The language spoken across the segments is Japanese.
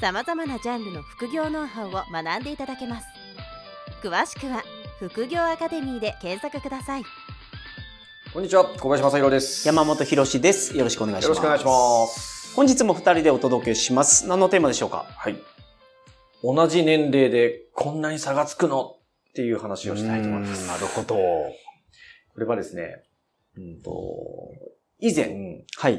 さまざまなジャンルの副業ノウハウを学んでいただけます詳しくは副業アカデミーで検索くださいこんにちは、小林正宏です。山本博史です。よろしくお願いします。よろしくお願いします。本日も二人でお届けします。何のテーマでしょうか？はい。同じ年齢でこんなに差がつくの？っていう話をしたいと思います。なるほど。これはですね、うんと、以前、はい。え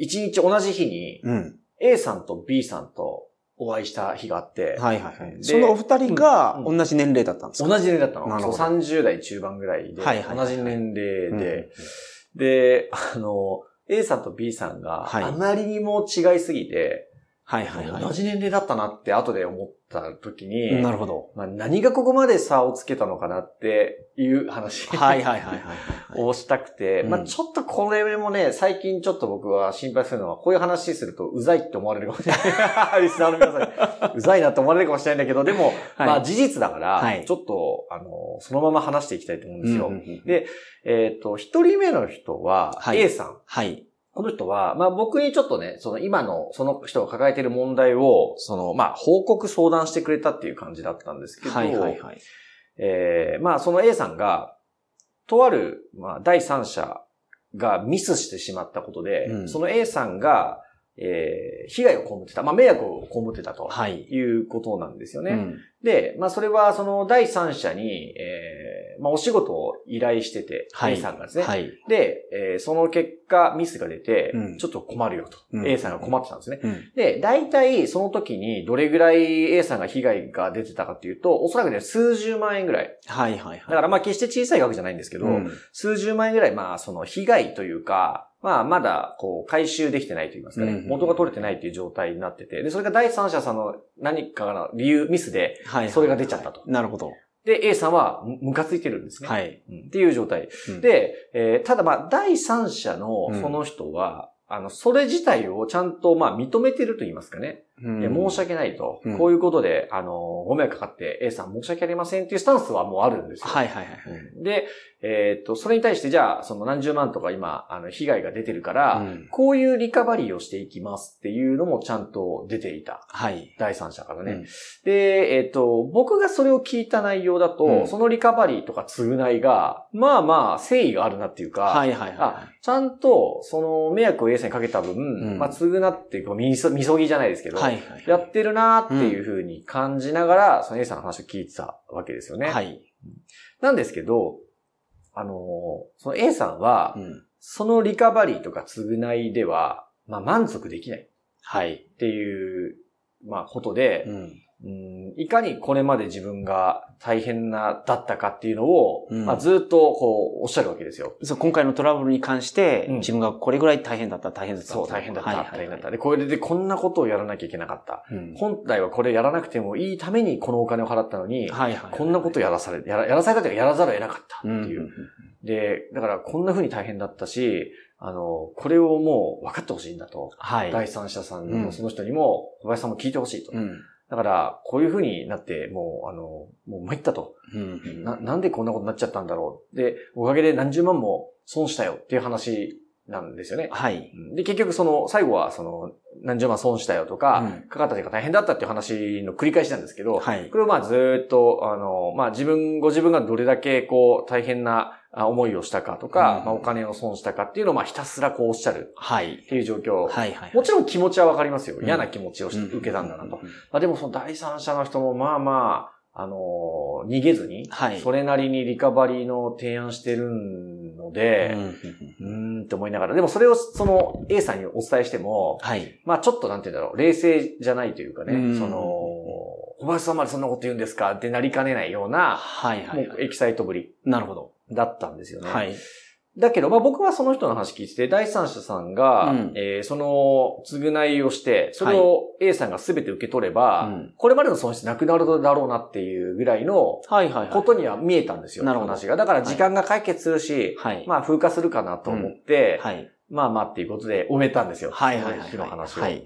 ー、一日同じ日にうん。A さんと B さんとお会いした日があって、はいはいはい。でそのお二人がうん同じ年齢だったんですか、同じ年齢だったの。なるほど。そう30代中盤ぐらいで、はいはいはい同じ年齢で、うん。で、あの、A さんと B さんがはい。あまりにも違いすぎて、はいはいはい。同じ年齢だったなって後で思った時に、なるほど。まあ、何がここまで差をつけたのかなっていう話はいはいはいはいはい。をしたくて、うんまあちょっとこれもね、最近ちょっと僕は心配するのは、こういう話するとうざいって思われるかもしれない。リスナーの皆さんに、うざいなって思われるかもしれないんだけど、でも、はいまあ事実だから、はいちょっと、あの、そのまま話していきたいと思うんですよ。でえっ、と、一人目の人は、はい A さん。はい。この人は、まあ僕にちょっとね、その今のその人が抱えている問題を、そのまあ報告相談してくれたっていう感じだったんですけど、はいはいはい。えーまあその A さんが、とある、まあ第三者がミスしてしまったことで、うんその A さんが、えー被害を被ってた、まあ迷惑を被ってたと。はい。いうことなんですよね。うんで、まあそれはその第三者に、えーまあお仕事を依頼してて、はい A さんがですね。はい。で、えーその結果ミスが出てうん、ちょっと困るよと、うん A さんが困ってたんですね。うん。で、大体その時にどれぐらい A さんが被害が出てたかっていうと、おそらくね、数十万円ぐらい。はいはいはい。だからまあ決して小さい額じゃないんですけど、うん数十万円ぐらいまあその被害というか、まあまだこう回収できてないと言いますかね、うん元が取れてないっていう状態になってて、で、それが第三者さんの何かの理由、ミスで。それが出ちゃったとなるほど。で、A さんはむムカついてるんですね。はい。うんっていう状態。うん、で、えーただまあ、第三者のうんその人は、あの、それ自体をちゃんとまあ認めてると言いますかね。うん申し訳ないと、うんこういうことで、あの、ご迷惑かかって A さん申し訳ありませんっていうスタンスはもうあるんですよ。はいはいはいで、えーっと、それに対してじゃあ、その何十万とか今、あの、被害が出てるから、うんこういうリカバリーをしていきますっていうのもちゃんと出ていた。はい。第三者からね。うんで、えっ、と、僕がそれを聞いた内容だと、うんそのリカバリーとか償いが、まあまあ、誠意があるなっていうか、はいはいはあ、ちゃんと、その、迷惑を A さんにかけた分、んまあ、償っていうか、みそ、みそぎじゃないですけい。ど、はいはい。やってるなーっていうふうに感じながら、その A さんの話を聞いてたわけですよね。はい。なんですけど、あのーその A さんは、うんそのリカバリーとか償いでは、まあ、満足できないはい。っていう、まあ、ことで、うん。うんいかにこれまで自分が大変な、だったかっていうのを、うんまあ、ずっとこう、おっしゃるわけですよ。そう今回のトラブルに関して、うん自分がこれぐらい大変だった、大変だった。そう、大変だった、はいはいはい大変だった。で、これでこんなことをやらなきゃいけなかった。うん本来はこれやらなくてもいいためにこのお金を払ったのに、はいはいはい。こんなことやらされ、やらやらされたというかやらざるを得なかったうんっていう。で、だからこんな風に大変だったし、あの、これをもう分かってほしいんだと。はい。第三者さんのその人にも、小林さんも聞いてほしいと。うん。だから、こういう風になって、もう、あの、もう参ったと。うん。な、なんでこんなことになっちゃったんだろう。で、おかげで何十万も損したよっていう話なんですよね。はい。うんで、結局その、最後はその、何十万損したよとか、うんかかったというか大変だったっていう話の繰り返しなんですけど、はいこ。れをまあずーっと、あの、まあ自分、ご自分がどれだけこう、大変なあ思いをしたかとか、うんまあお金を損したかっていうのをまあひたすらこうおっしゃるはいっ。ていう状況。はいはい。もちろん気持ちはわかりますよ。うん嫌な気持ちをしうん受けたんだなと。うんまあでもその第三者の人もまあまあ、あのー逃げずに、はい。それなりにリカバリーの提案してるので、うんうーんって思いながら、でもそれをその A さんにお伝えしても、はい。まあちょっとなんて言うんだろう、冷静じゃないというかね、うんその、小林さんまでそんなこと言うんですかってなりかねないような、はいはいはもうエキサイトぶりい。なるほど。だったんですよね。はい。だけど、まあ僕はその人の話聞いてて、第三者さんが、うんえーその、償いをして、それを A さんが全て受け取れば、うんこれまでの損失なくなるだろうなっていうぐらいのはいはいはい。ことには見えたんですよ。なるほど話が。だから時間が解決するし、はい。まあ風化するかなと思って、はい。まあまあっていうことで終めたんですよ。はいはいはい。その日の話を。はい。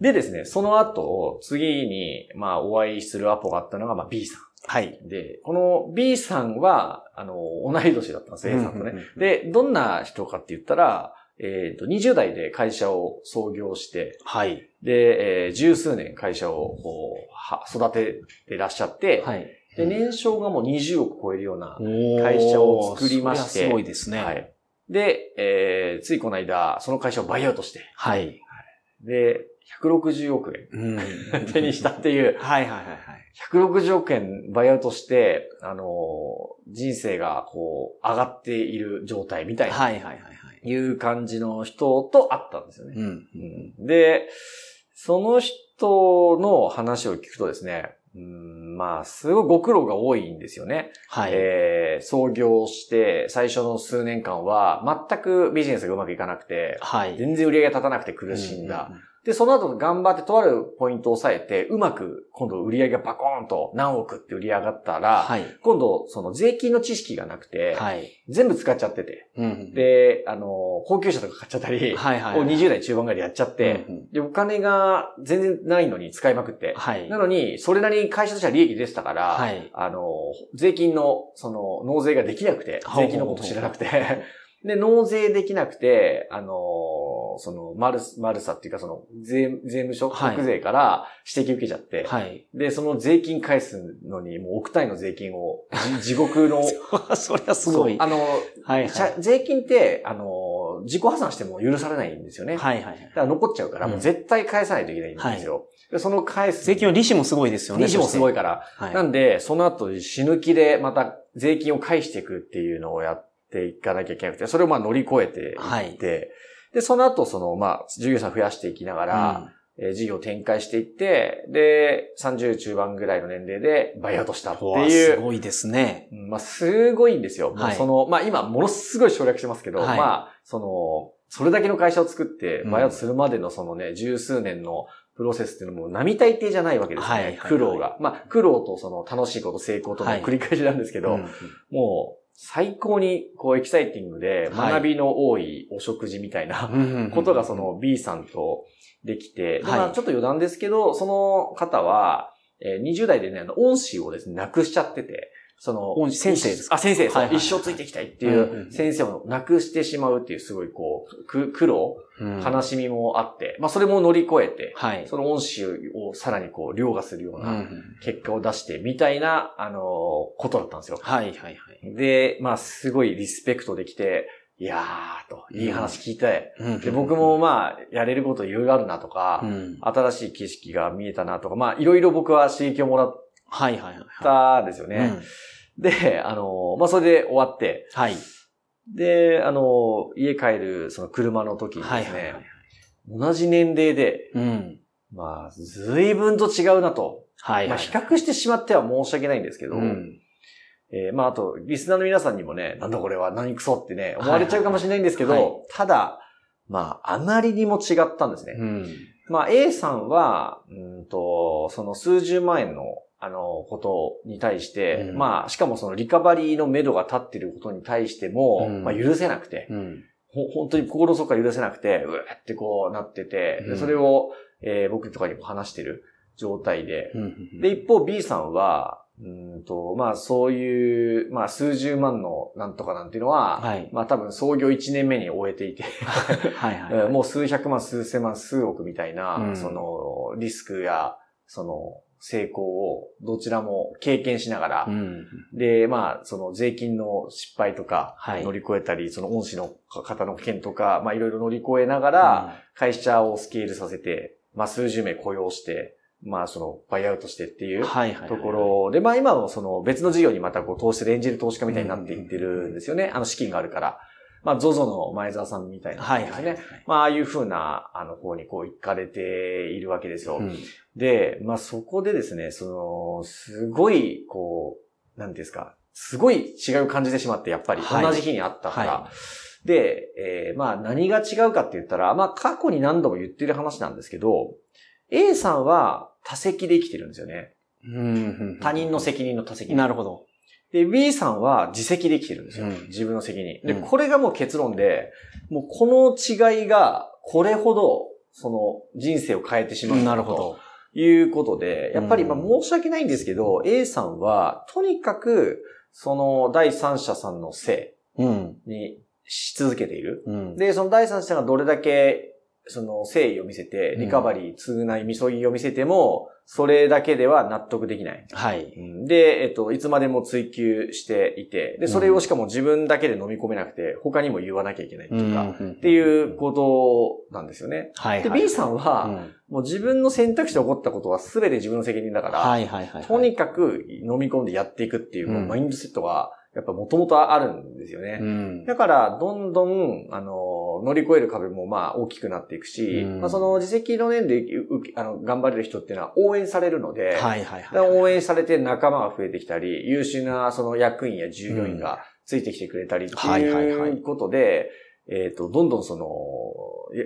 でですね、その後、次に、まあお会いするアポがあったのが、まあ B さはい。ん。で、この B さんは、あの、同い年だったんです、A さんとね。で、どんな人かって言ったら、えっ、と、20代で会社を創業して、はい。で、えー十数年会社をこうは育ててらっしゃって、はい。で、年商がもう20億超えるような、会会社を作りましてすごいですね。は。い。で、えーついこの間、その会社をバイアウトして、はい。で、160億うん。円 手にしたっていう、はいはいはいはい。160億円バイアウトして、あのー人生がこう、上がっている状態みたいな、はいはいはいはい。いう感じの人と会ったんですよね。うん。うんで、その人の話を聞くとですね、うんまあ、すごいご苦労が多いんですよね。はい。えー創業して最初の数年間は全くビジネスがうまくいかなくて、はい。全然売り上げが立たなくて苦しんだ。ううう。で、その後頑張ってとあるポイントを抑えて、うまく今度売り上げがバコーンと何億って売り上がったら、はい。今度その税金の知識がなくて、はい。全部使っちゃってて、うん。で、あの、高級車とか買っちゃったり、はいはい。を20代中盤ぐらいでやっちゃって、うんうんで、お金が全然ないのに使いまくって、はい。なのに、それなりに会社としては利益出てたから、はい。あの、税金の、その、納税ができなくて、税金のこと知らなくて、で、納税できなくて、あの、その、マルス、マルサっていうか、その、税、税務署、はい国税から指摘受けちゃって、はい。で、その税金返すのに、もう億単位の税金を、じ 地獄の、そりゃすごい。あの、はい社税金って、あの、自己破産しても許されないんですよね。はいはい。だから残っちゃうから、もう絶対返さないといけないんですよ。でその返す。税金の利子もすごいですよね。利子もすごい。いから。はい。なんで、その後死ぬ気でまた税金を返していくっていうのをやっていかなきゃいけなくて、それをまあ乗り越えていって、はいで、その後そのまあ従業者増やしていきながら、えー事業を展開していって、で、30中盤ぐらいの年齢でバイアウトしたっていう。すごいですね。うんまあ、すごいんですよ。まあはいその、まあ今、ものすごい省略してますけど、はいまあ、その、それだけの会社を作って、うんバイアウトするまでのそのね、十数年のプロセスっていうのも並大抵じゃないわけですね。はいはいはい苦労が。まあ、苦労とその楽しいこと、成功とのはい繰り返しなんですけど、うんもう、最高にこうエキサイティングではい。学びの多いお食事みたいなうんことがその B さんとできて、ではい。まあちょっと余談ですけど、その方は、えー20代でね、あの、恩師をですね、亡くしちゃってて、その、先生ですか？あ、先生、一生ついていきたいっていう先生を亡くしてしまうっていうすごいこう、く苦労、うん悲しみもあって、まあそれも乗り越えて、はい。その恩師をさらにこう、凌駕するようなん結果を出してみたいな、あのーことだったんですよ。はいはいはい。で、まあすごいリスペクトできて、いやーと、いい話聞いて、うん。で、僕も、まあ、やれることいろいろあるなとかう、ん。新しい景色が見えたなとか、まあ、いろいろ僕は刺激をもらっはいはいはい。たんですよね。うんで、あの、まあ、それで終わって、はい。で、あの、家帰るその車の時にですね、はいはいはい。同じ年齢で、うん。まあ、随分と違うなと。まあ、はいはい。比較してしまっては申し訳ないんですけど、うん。えーまあ、あと、リスナーの皆さんにもね、なんだこれは何クソってね、思われちゃうかもしれないんですけど、はいはいただ、まあ、あまりにも違ったんですね。うん。まあ、A さんは、うんと、その数十万円の、あの、ことに対して、うん。まあ、しかもそのリカバリーの目処が立っていることに対しても、うん。まあ、許せなくて、本当に心の底から許せなくて、うわーってこうなってて、それを、えー僕とかにも話してる状態で、うん。で、一方 B さんは、うんと、まあそういう、まあ数十万のなんとかなんていうのは、はい。まあ多分創業1年目に終えていて、はいはい。え ーもう数百万、数千万、数億みたいな、うんそのリスクや、その成功をどちらも経験しながら、うん。で、まあ、その税金の失敗とかはい乗り越えたり、その恩師の方の件とか、まあいろいろ乗り越えながら、会社をスケールさせて、まあ数十名雇用して、まあそのバイアウトしてっていう。ところで、まあ今もその別の事業にまたこう投資で演じる投資家みたいになっていってるんですよね。あの資金があるから。まあ ZOZO の前澤さんみたいなですね。まあああいう風な、あの方にこう行かれているわけですよ。うんで、まあそこでですね、その、すごい、こう、なんですか、すごい違う感じてしまって、やっぱり。はい同じ日にあったから。はで、えーまあ何が違うかって言ったら、まあ過去に何度も言ってる話なんですけど、A さんは多責で生きてるんですよね。うん他人の責任の多責。なるほど。で、B さんは自責で生きてるんですよ。うん自分の責任。で、うんこれがもう結論で、もうこの違いが、これほど、その人生を変えてしまう。なるほど。ということで、やっぱり、うんまあ申し訳ないんですけど、A さんは、とにかく、その第三者さんのせうん。いにし続けている。うん。で、その第三者がどれだけ、その誠意を見せて、うんリカバリー、償い、みそぎを見せても、それだけでは納得できない。はい。で、えっと、いつまでも追求していて、で、それをしかも自分だけで飲み込めなくて、他にも言わなきゃいけないとか、んっていうことなんですよね。はい。で、B さんは、うんもう自分の選択肢で起こったことは全て自分の責任だから、はいはいはい。とにかく飲み込んでやっていくっていう、うんマインドセットが、やっぱもともとあるんですよね。うん。だから、どんどん、あの、乗り越える壁もまあ大きくなっていくし、うん。まあその自責の念でううあの頑張れる人っていうのは応援されるので、はいはいだからはい。応援されて仲間が増えてきたり、優秀なその役員や従業員がついてきてくれたりってはいうことで、えっと、どんどんその、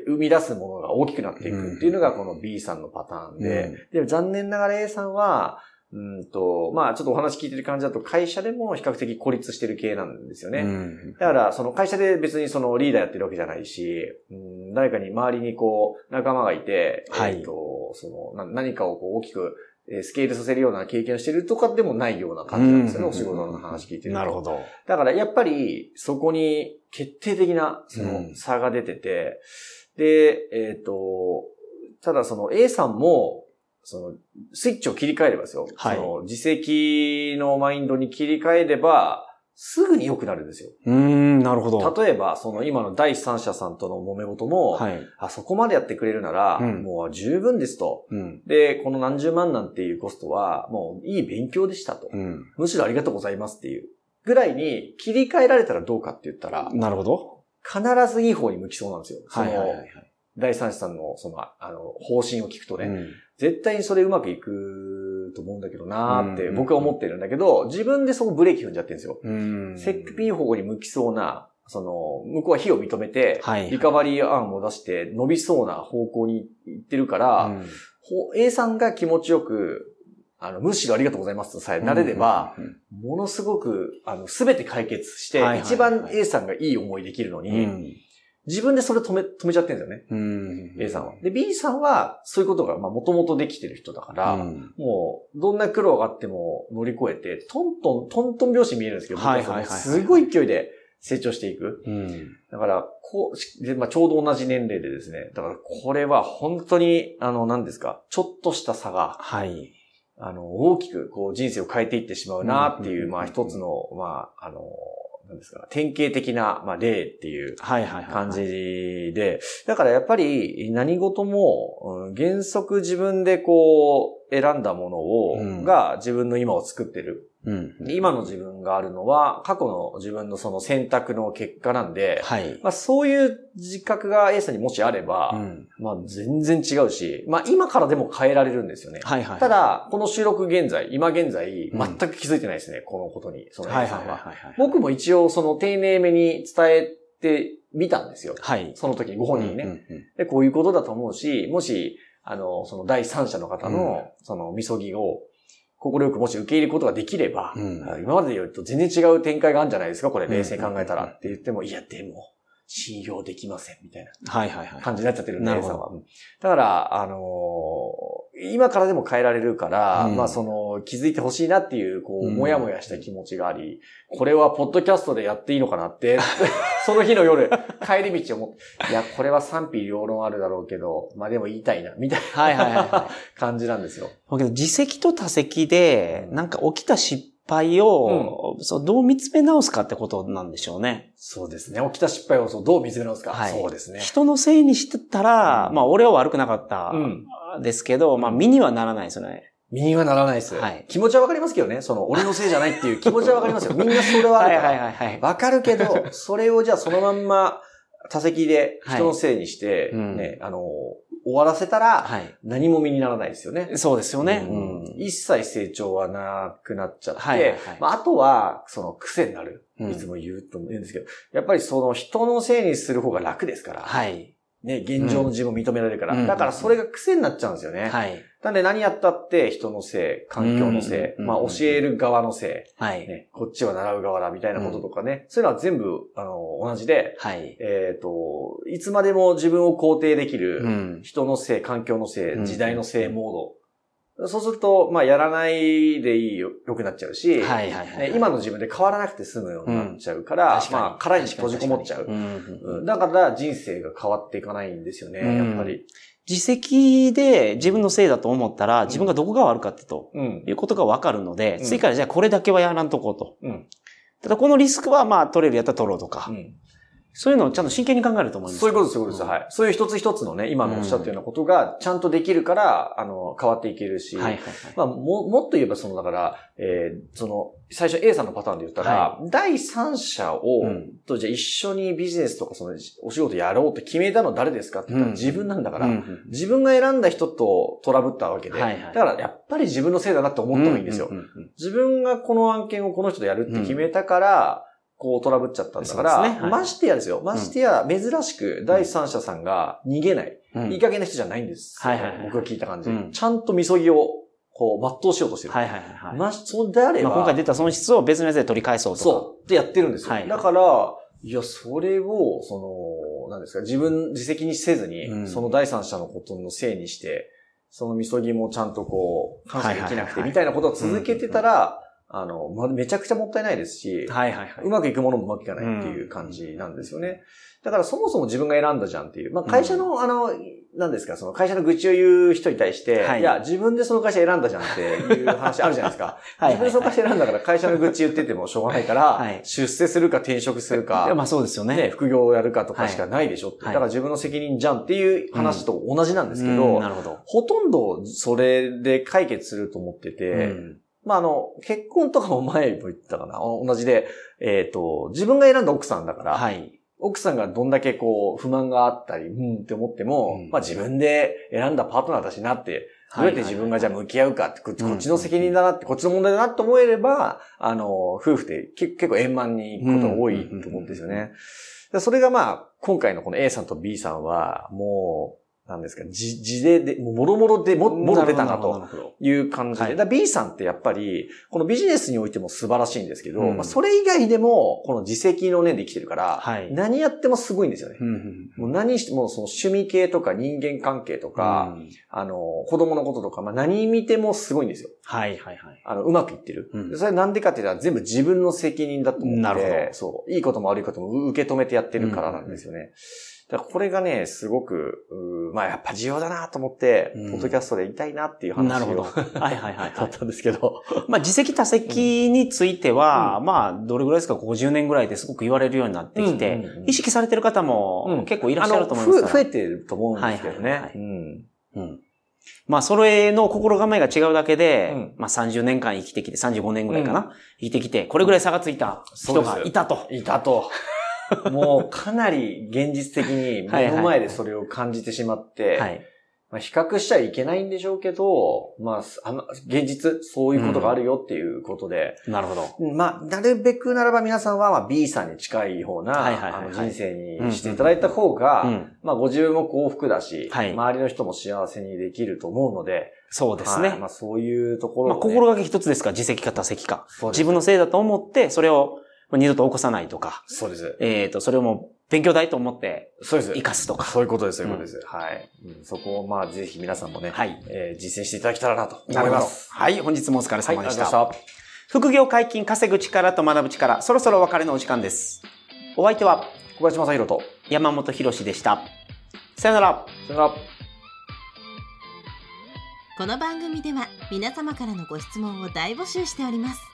生み出すものが大きくなっていくっていうのがこの B さんのパターンで、で残念ながら A さんは、うんと、まあちょっとお話聞いてる感じだと会社でも比較的孤立してる系なんですよね。うんだから、その会社で別にそのリーダーやってるわけじゃないし、うん、誰かに周りにこう、仲間がいて、はいえっ、と、その、な何かをこう大きく、えースケールさせるような経験をしてるとかでもないような感じなんですよね、うんお仕事の話聞いてると。なるほど。だからやっぱり、そこに決定的な、そうのん差が出てて、で、えっ、と、ただその A さんも、その、スイッチを切り替えればですよ。はいその、自責のマインドに切り替えれば、すぐに良くなるんですよ。うーん、なるほど。例えば、その今の第三者さんとの揉め事も、はい。あそこまでやってくれるなら、うんもう十分ですと。うん。で、この何十万なんていうコストは、もういい勉強でしたと。うん。むしろありがとうございますっていうぐらいに切り替えられたらどうかって言ったら、なるほど。必ずいい方に向きそうなんですよ。はいはいはいはい。第三者さんの、その、あの、方針を聞くとね、うん。絶対にそれうまくいくと思うんだけどなーってうん。僕は思ってるんだけど、自分でそこブレーキ踏んじゃってるんですよ。うん。せっかくいい方向に向きそうな、その、向こうは非を認めて、はいリカバリー案を出して伸びそうな方向に行ってるから、うん。ほ A さんが気持ちよく、あの、むしろありがとうございますとさえなれれば、、ものすごく、あの、すべて解決して、一番 A さんがいい思いできるのに、うん。自分でそれ止め、止めちゃってるんですよね。うん。A さんは。で、B さんは、そういうことが、まあ、もともとできてる人だから、うんもう、どんな苦労があっても乗り越えて、トントン、トントン拍子に見えるんですけど、はいはいはいはいすごい勢いで成長していく。うん。だから、こうし、でまあ、ちょうど同じ年齢でですね、だからこれは本当に、あの、何ですか、ちょっとした差が、はい。あの、大きく、こう、人生を変えていってしまうなっていう、うんまあ、一つの、まあ、あの、何ですか、典型的な、まあ、例っていう。感じで、だからやっぱり何事も、うん原則自分でこう選んだものを、うんが自分の今を作ってる。うん。で今の自分があるのは過去の自分のその選択の結果なんで、はい。まあそういう自覚が A さんにもしあれば、うんまあ全然違うし、まあ今からでも変えられるんですよね。はいはい。た、だ、この収録現在、今現在、うん全く気づいてないですね、このことに、その A はいさんは。僕も一応その丁寧めに伝えてみたんですよ。はい。その時にご本人にね。うんうんで、こういうことだと思うし、もし、あの、その第三者の方の、うんその、みそぎを、心よくもし受け入れることができれば、うん。あ今までよりと全然違う展開があるんじゃないですか？これ、うん。冷静に考えたらって言っても、いや、でも、信用できません、みたいなはいはいはい。感じになっちゃってるんで、なるほ A ど。さんは。うん。だから、あのー今からでも変えられるから、うんまあその、気づいてほしいなっていう、こう、うんもやもやした気持ちがあり、これはポッドキャストでやっていいのかなって、その日の夜、帰り道を思って、いや、これは賛否両論あるだろうけど、まあでも言いたいな、みたいはいはいはいは。ない感じなんですよ。だけど、自責と他責で、なんか起きた失敗を、そうどう見つめ直すかってことなんでしょうね。そうですね。起きた失敗をそうどう見つめ直すか。はいそうですね。人のせいにしてたら、うんまあ俺は悪くなかったうん。ですけど、まあ身にはならないですよね。身にはならないです。はい気持ちはわかりますけどね。その、俺のせいじゃないっていう気持ちはわかりますよ。みんなそれはあるから。はいはいはい。わかるけど、それをじゃあそのまんま、多席で人のせいにして、うんね、あの、終わらせたら、はい。何も身にならないですよね。そうですよね。うんうん一切成長はなくなっちゃって、はいはいはいまあ、あとは、その癖になる。うんいつも言うと思うんですけど、やっぱりその人のせいにする方が楽ですから、はい。ね、現状の自分を認められるから、うんだからそれが癖になっちゃうんですよね。はい。なんで何やったって人のせい、環境のせい、うんまあ教える側のせい、はい。ね、こっちは習う側だみたいなこととかね、そういうのは全部、あの、同じで、はい。えっ、と、いつまでも自分を肯定できる、うん。人のせい、環境のせい、うん時代のせいモード。そうすると、まあ、やらないでいいよ、良くなっちゃうし、はいはいはい。ね今の自分で変わらなくて済むようになっちゃうから、確かにまあ、殻に閉じこもっちゃう。うんうんだから人生が変わっていかないんですよね、うんやっぱり。自責で自分のせいだと思ったら、自分がどこが悪かったとうんい。うことがわかるので、うん次からじゃあこれだけはやらんとこうと。うん。ただこのリスクはまあ取れるやったら取ろうとか、うんそういうのをちゃんと真剣に考えると思います。そういうことです、そういうことです。んはい。そういう一つ一つのね、今のおっしゃったようなことが、ちゃんとできるから、あの、変わっていけるし、はいはいはい。まあ、も、もっと言えば、その、だから、えーその、最初 A さんのパターンで言ったら、第三者を、うんと、じゃあ一緒にビジネスとか、その、お仕事やろうって決めたの誰ですかって言ったら、うん自分なんだから、うんうん自分が選んだ人とトラブったわけで、はいはいだから、やっぱり自分のせいだなって思った方がいいんですよ。うんうんうん自分がこの案件をこの人とやるって決めたから、こうトラブっちゃったんだから、ねはいましてやですよ。ましてや、珍しく第三者さんが逃げない。うんいい加減な人じゃないんですはいはいはい僕が聞いた感じ。うんちゃんとみそぎを、こう、全うしようとしてる。はいはいはいはい。まあ、そうであれば、まあ今回出た損失を別のやつで取り返そうとか。そう、ってやってるんですよ。はいだから、いや、それを、その、なんですか、自分、自責にせずに、うんその第三者のことのせいにして、そのみそぎもちゃんとこう、感謝できなくて、みたいなことを続けてたら、あの、ま、めちゃくちゃもったいないですし、はいはいはいうまくいくものもうまくいかないっていう感じなんですよね。だからそもそも自分が選んだじゃんっていう。まあ会社の、あの、なんですか、その会社の愚痴を言う人に対して、はいい、や、自分でその会社選んだじゃんっていう話あるじゃないですか。はい自分でその会社選んだから会社の愚痴言っててもしょうがないから、はい出世するか転職するいやか、まあそうですよね。ね、副業をやるかとかしかないでしょって。はいだから自分の責任じゃんっていう話と同じなんですけうど、んなるほど。ほとんどそれで解決すると思ってて、うんまあ、あの、結婚とかも前も言ったかな。同じで、えっ、と、自分が選んだ奥さんだから、はい。奥さんがどんだけこう、不満があったり、うんって思っても、うん。まあ自分で選んだパートナーだしなって、どうやって自分がじゃあ向き合うかって、こっちの責任だなって、こっちの問題だなって思えれば、あの、夫婦で結結構円満にいくことが多いと思うんですよね。でそれがまあ、今回のこの A さんと B さんは、もう、なんですか、じ、字でで、もろもろでも、もろ出たなと。いう感じで。はい B さんってやっぱり、このビジネスにおいても素晴らしいんですけど、うんまあ、それ以外でも、この自責の念で生きてるから、はい何やってもすごいんですよね。もう何してもその趣味系とか人間関係とか、うんあの、子供のこととか、まあ、何見てもすごいんですよ。はいはいはい。あの、うまくいってる。それなんでかって言ったら全部自分の責任だと思って、なるほどそう。いいことも悪いことも受け止めてやってるからなんですよね。だこれがね、すごく、まあやっぱ重要だなと思って、うんポッドキャストで言いたいなっていう話を。なるほど。はいはいはいはい。だったんですけど。まあ、自責多責については、まあ、どれぐらいですか、ここ10年ぐらいですごく言われるようになってきて、うんうんうん意識されてる方うもん結構いらっしゃると思いますから。増えてると思うんですけどね。はいはいはいうんうん。まあ、それの心構えが違うだけで、うんまあ30年間生きてきて、35年ぐらいかな、生きてきて、これぐらい差がついた人がいたと。いたと。もうかなり現実的に 目の前でそれを感じてしまって、はい。まあ、比較しちゃいけないんでしょうけど、まあ、あの現実、そういうことがあるよっていうことで、なるほど。まあ、なるべくならば皆さんは、まあ、B さんに近い方な、はいはいはいはいあの人生にしていただいた方が、うん。まあ、ご自分も幸福だし、はい周りの人も幸せにできると思うので、そうですね。はいまあ、そういうところまあ、心がけ一つですから、自責か多責か。自分のせいだと思って、それをまあ二度と起こさないとか、そうです。えっ、と、それをもう勉強代と思ってそうです。生かすとか。そういうことです、そういうことです。はい、うんそこを、まあ、ぜひ皆さんもね、はい。えー実践していただけたらなと思いなるほど。ます。はい。本日もお疲れ様でした。りがとうございました。副業解禁、稼ぐ力と学ぶ力、そろそろお別れのお時間です。お相手は小林正宏と、山本博史でした。さよなら。さよなら。この番組では皆様からのご質問を大募集しております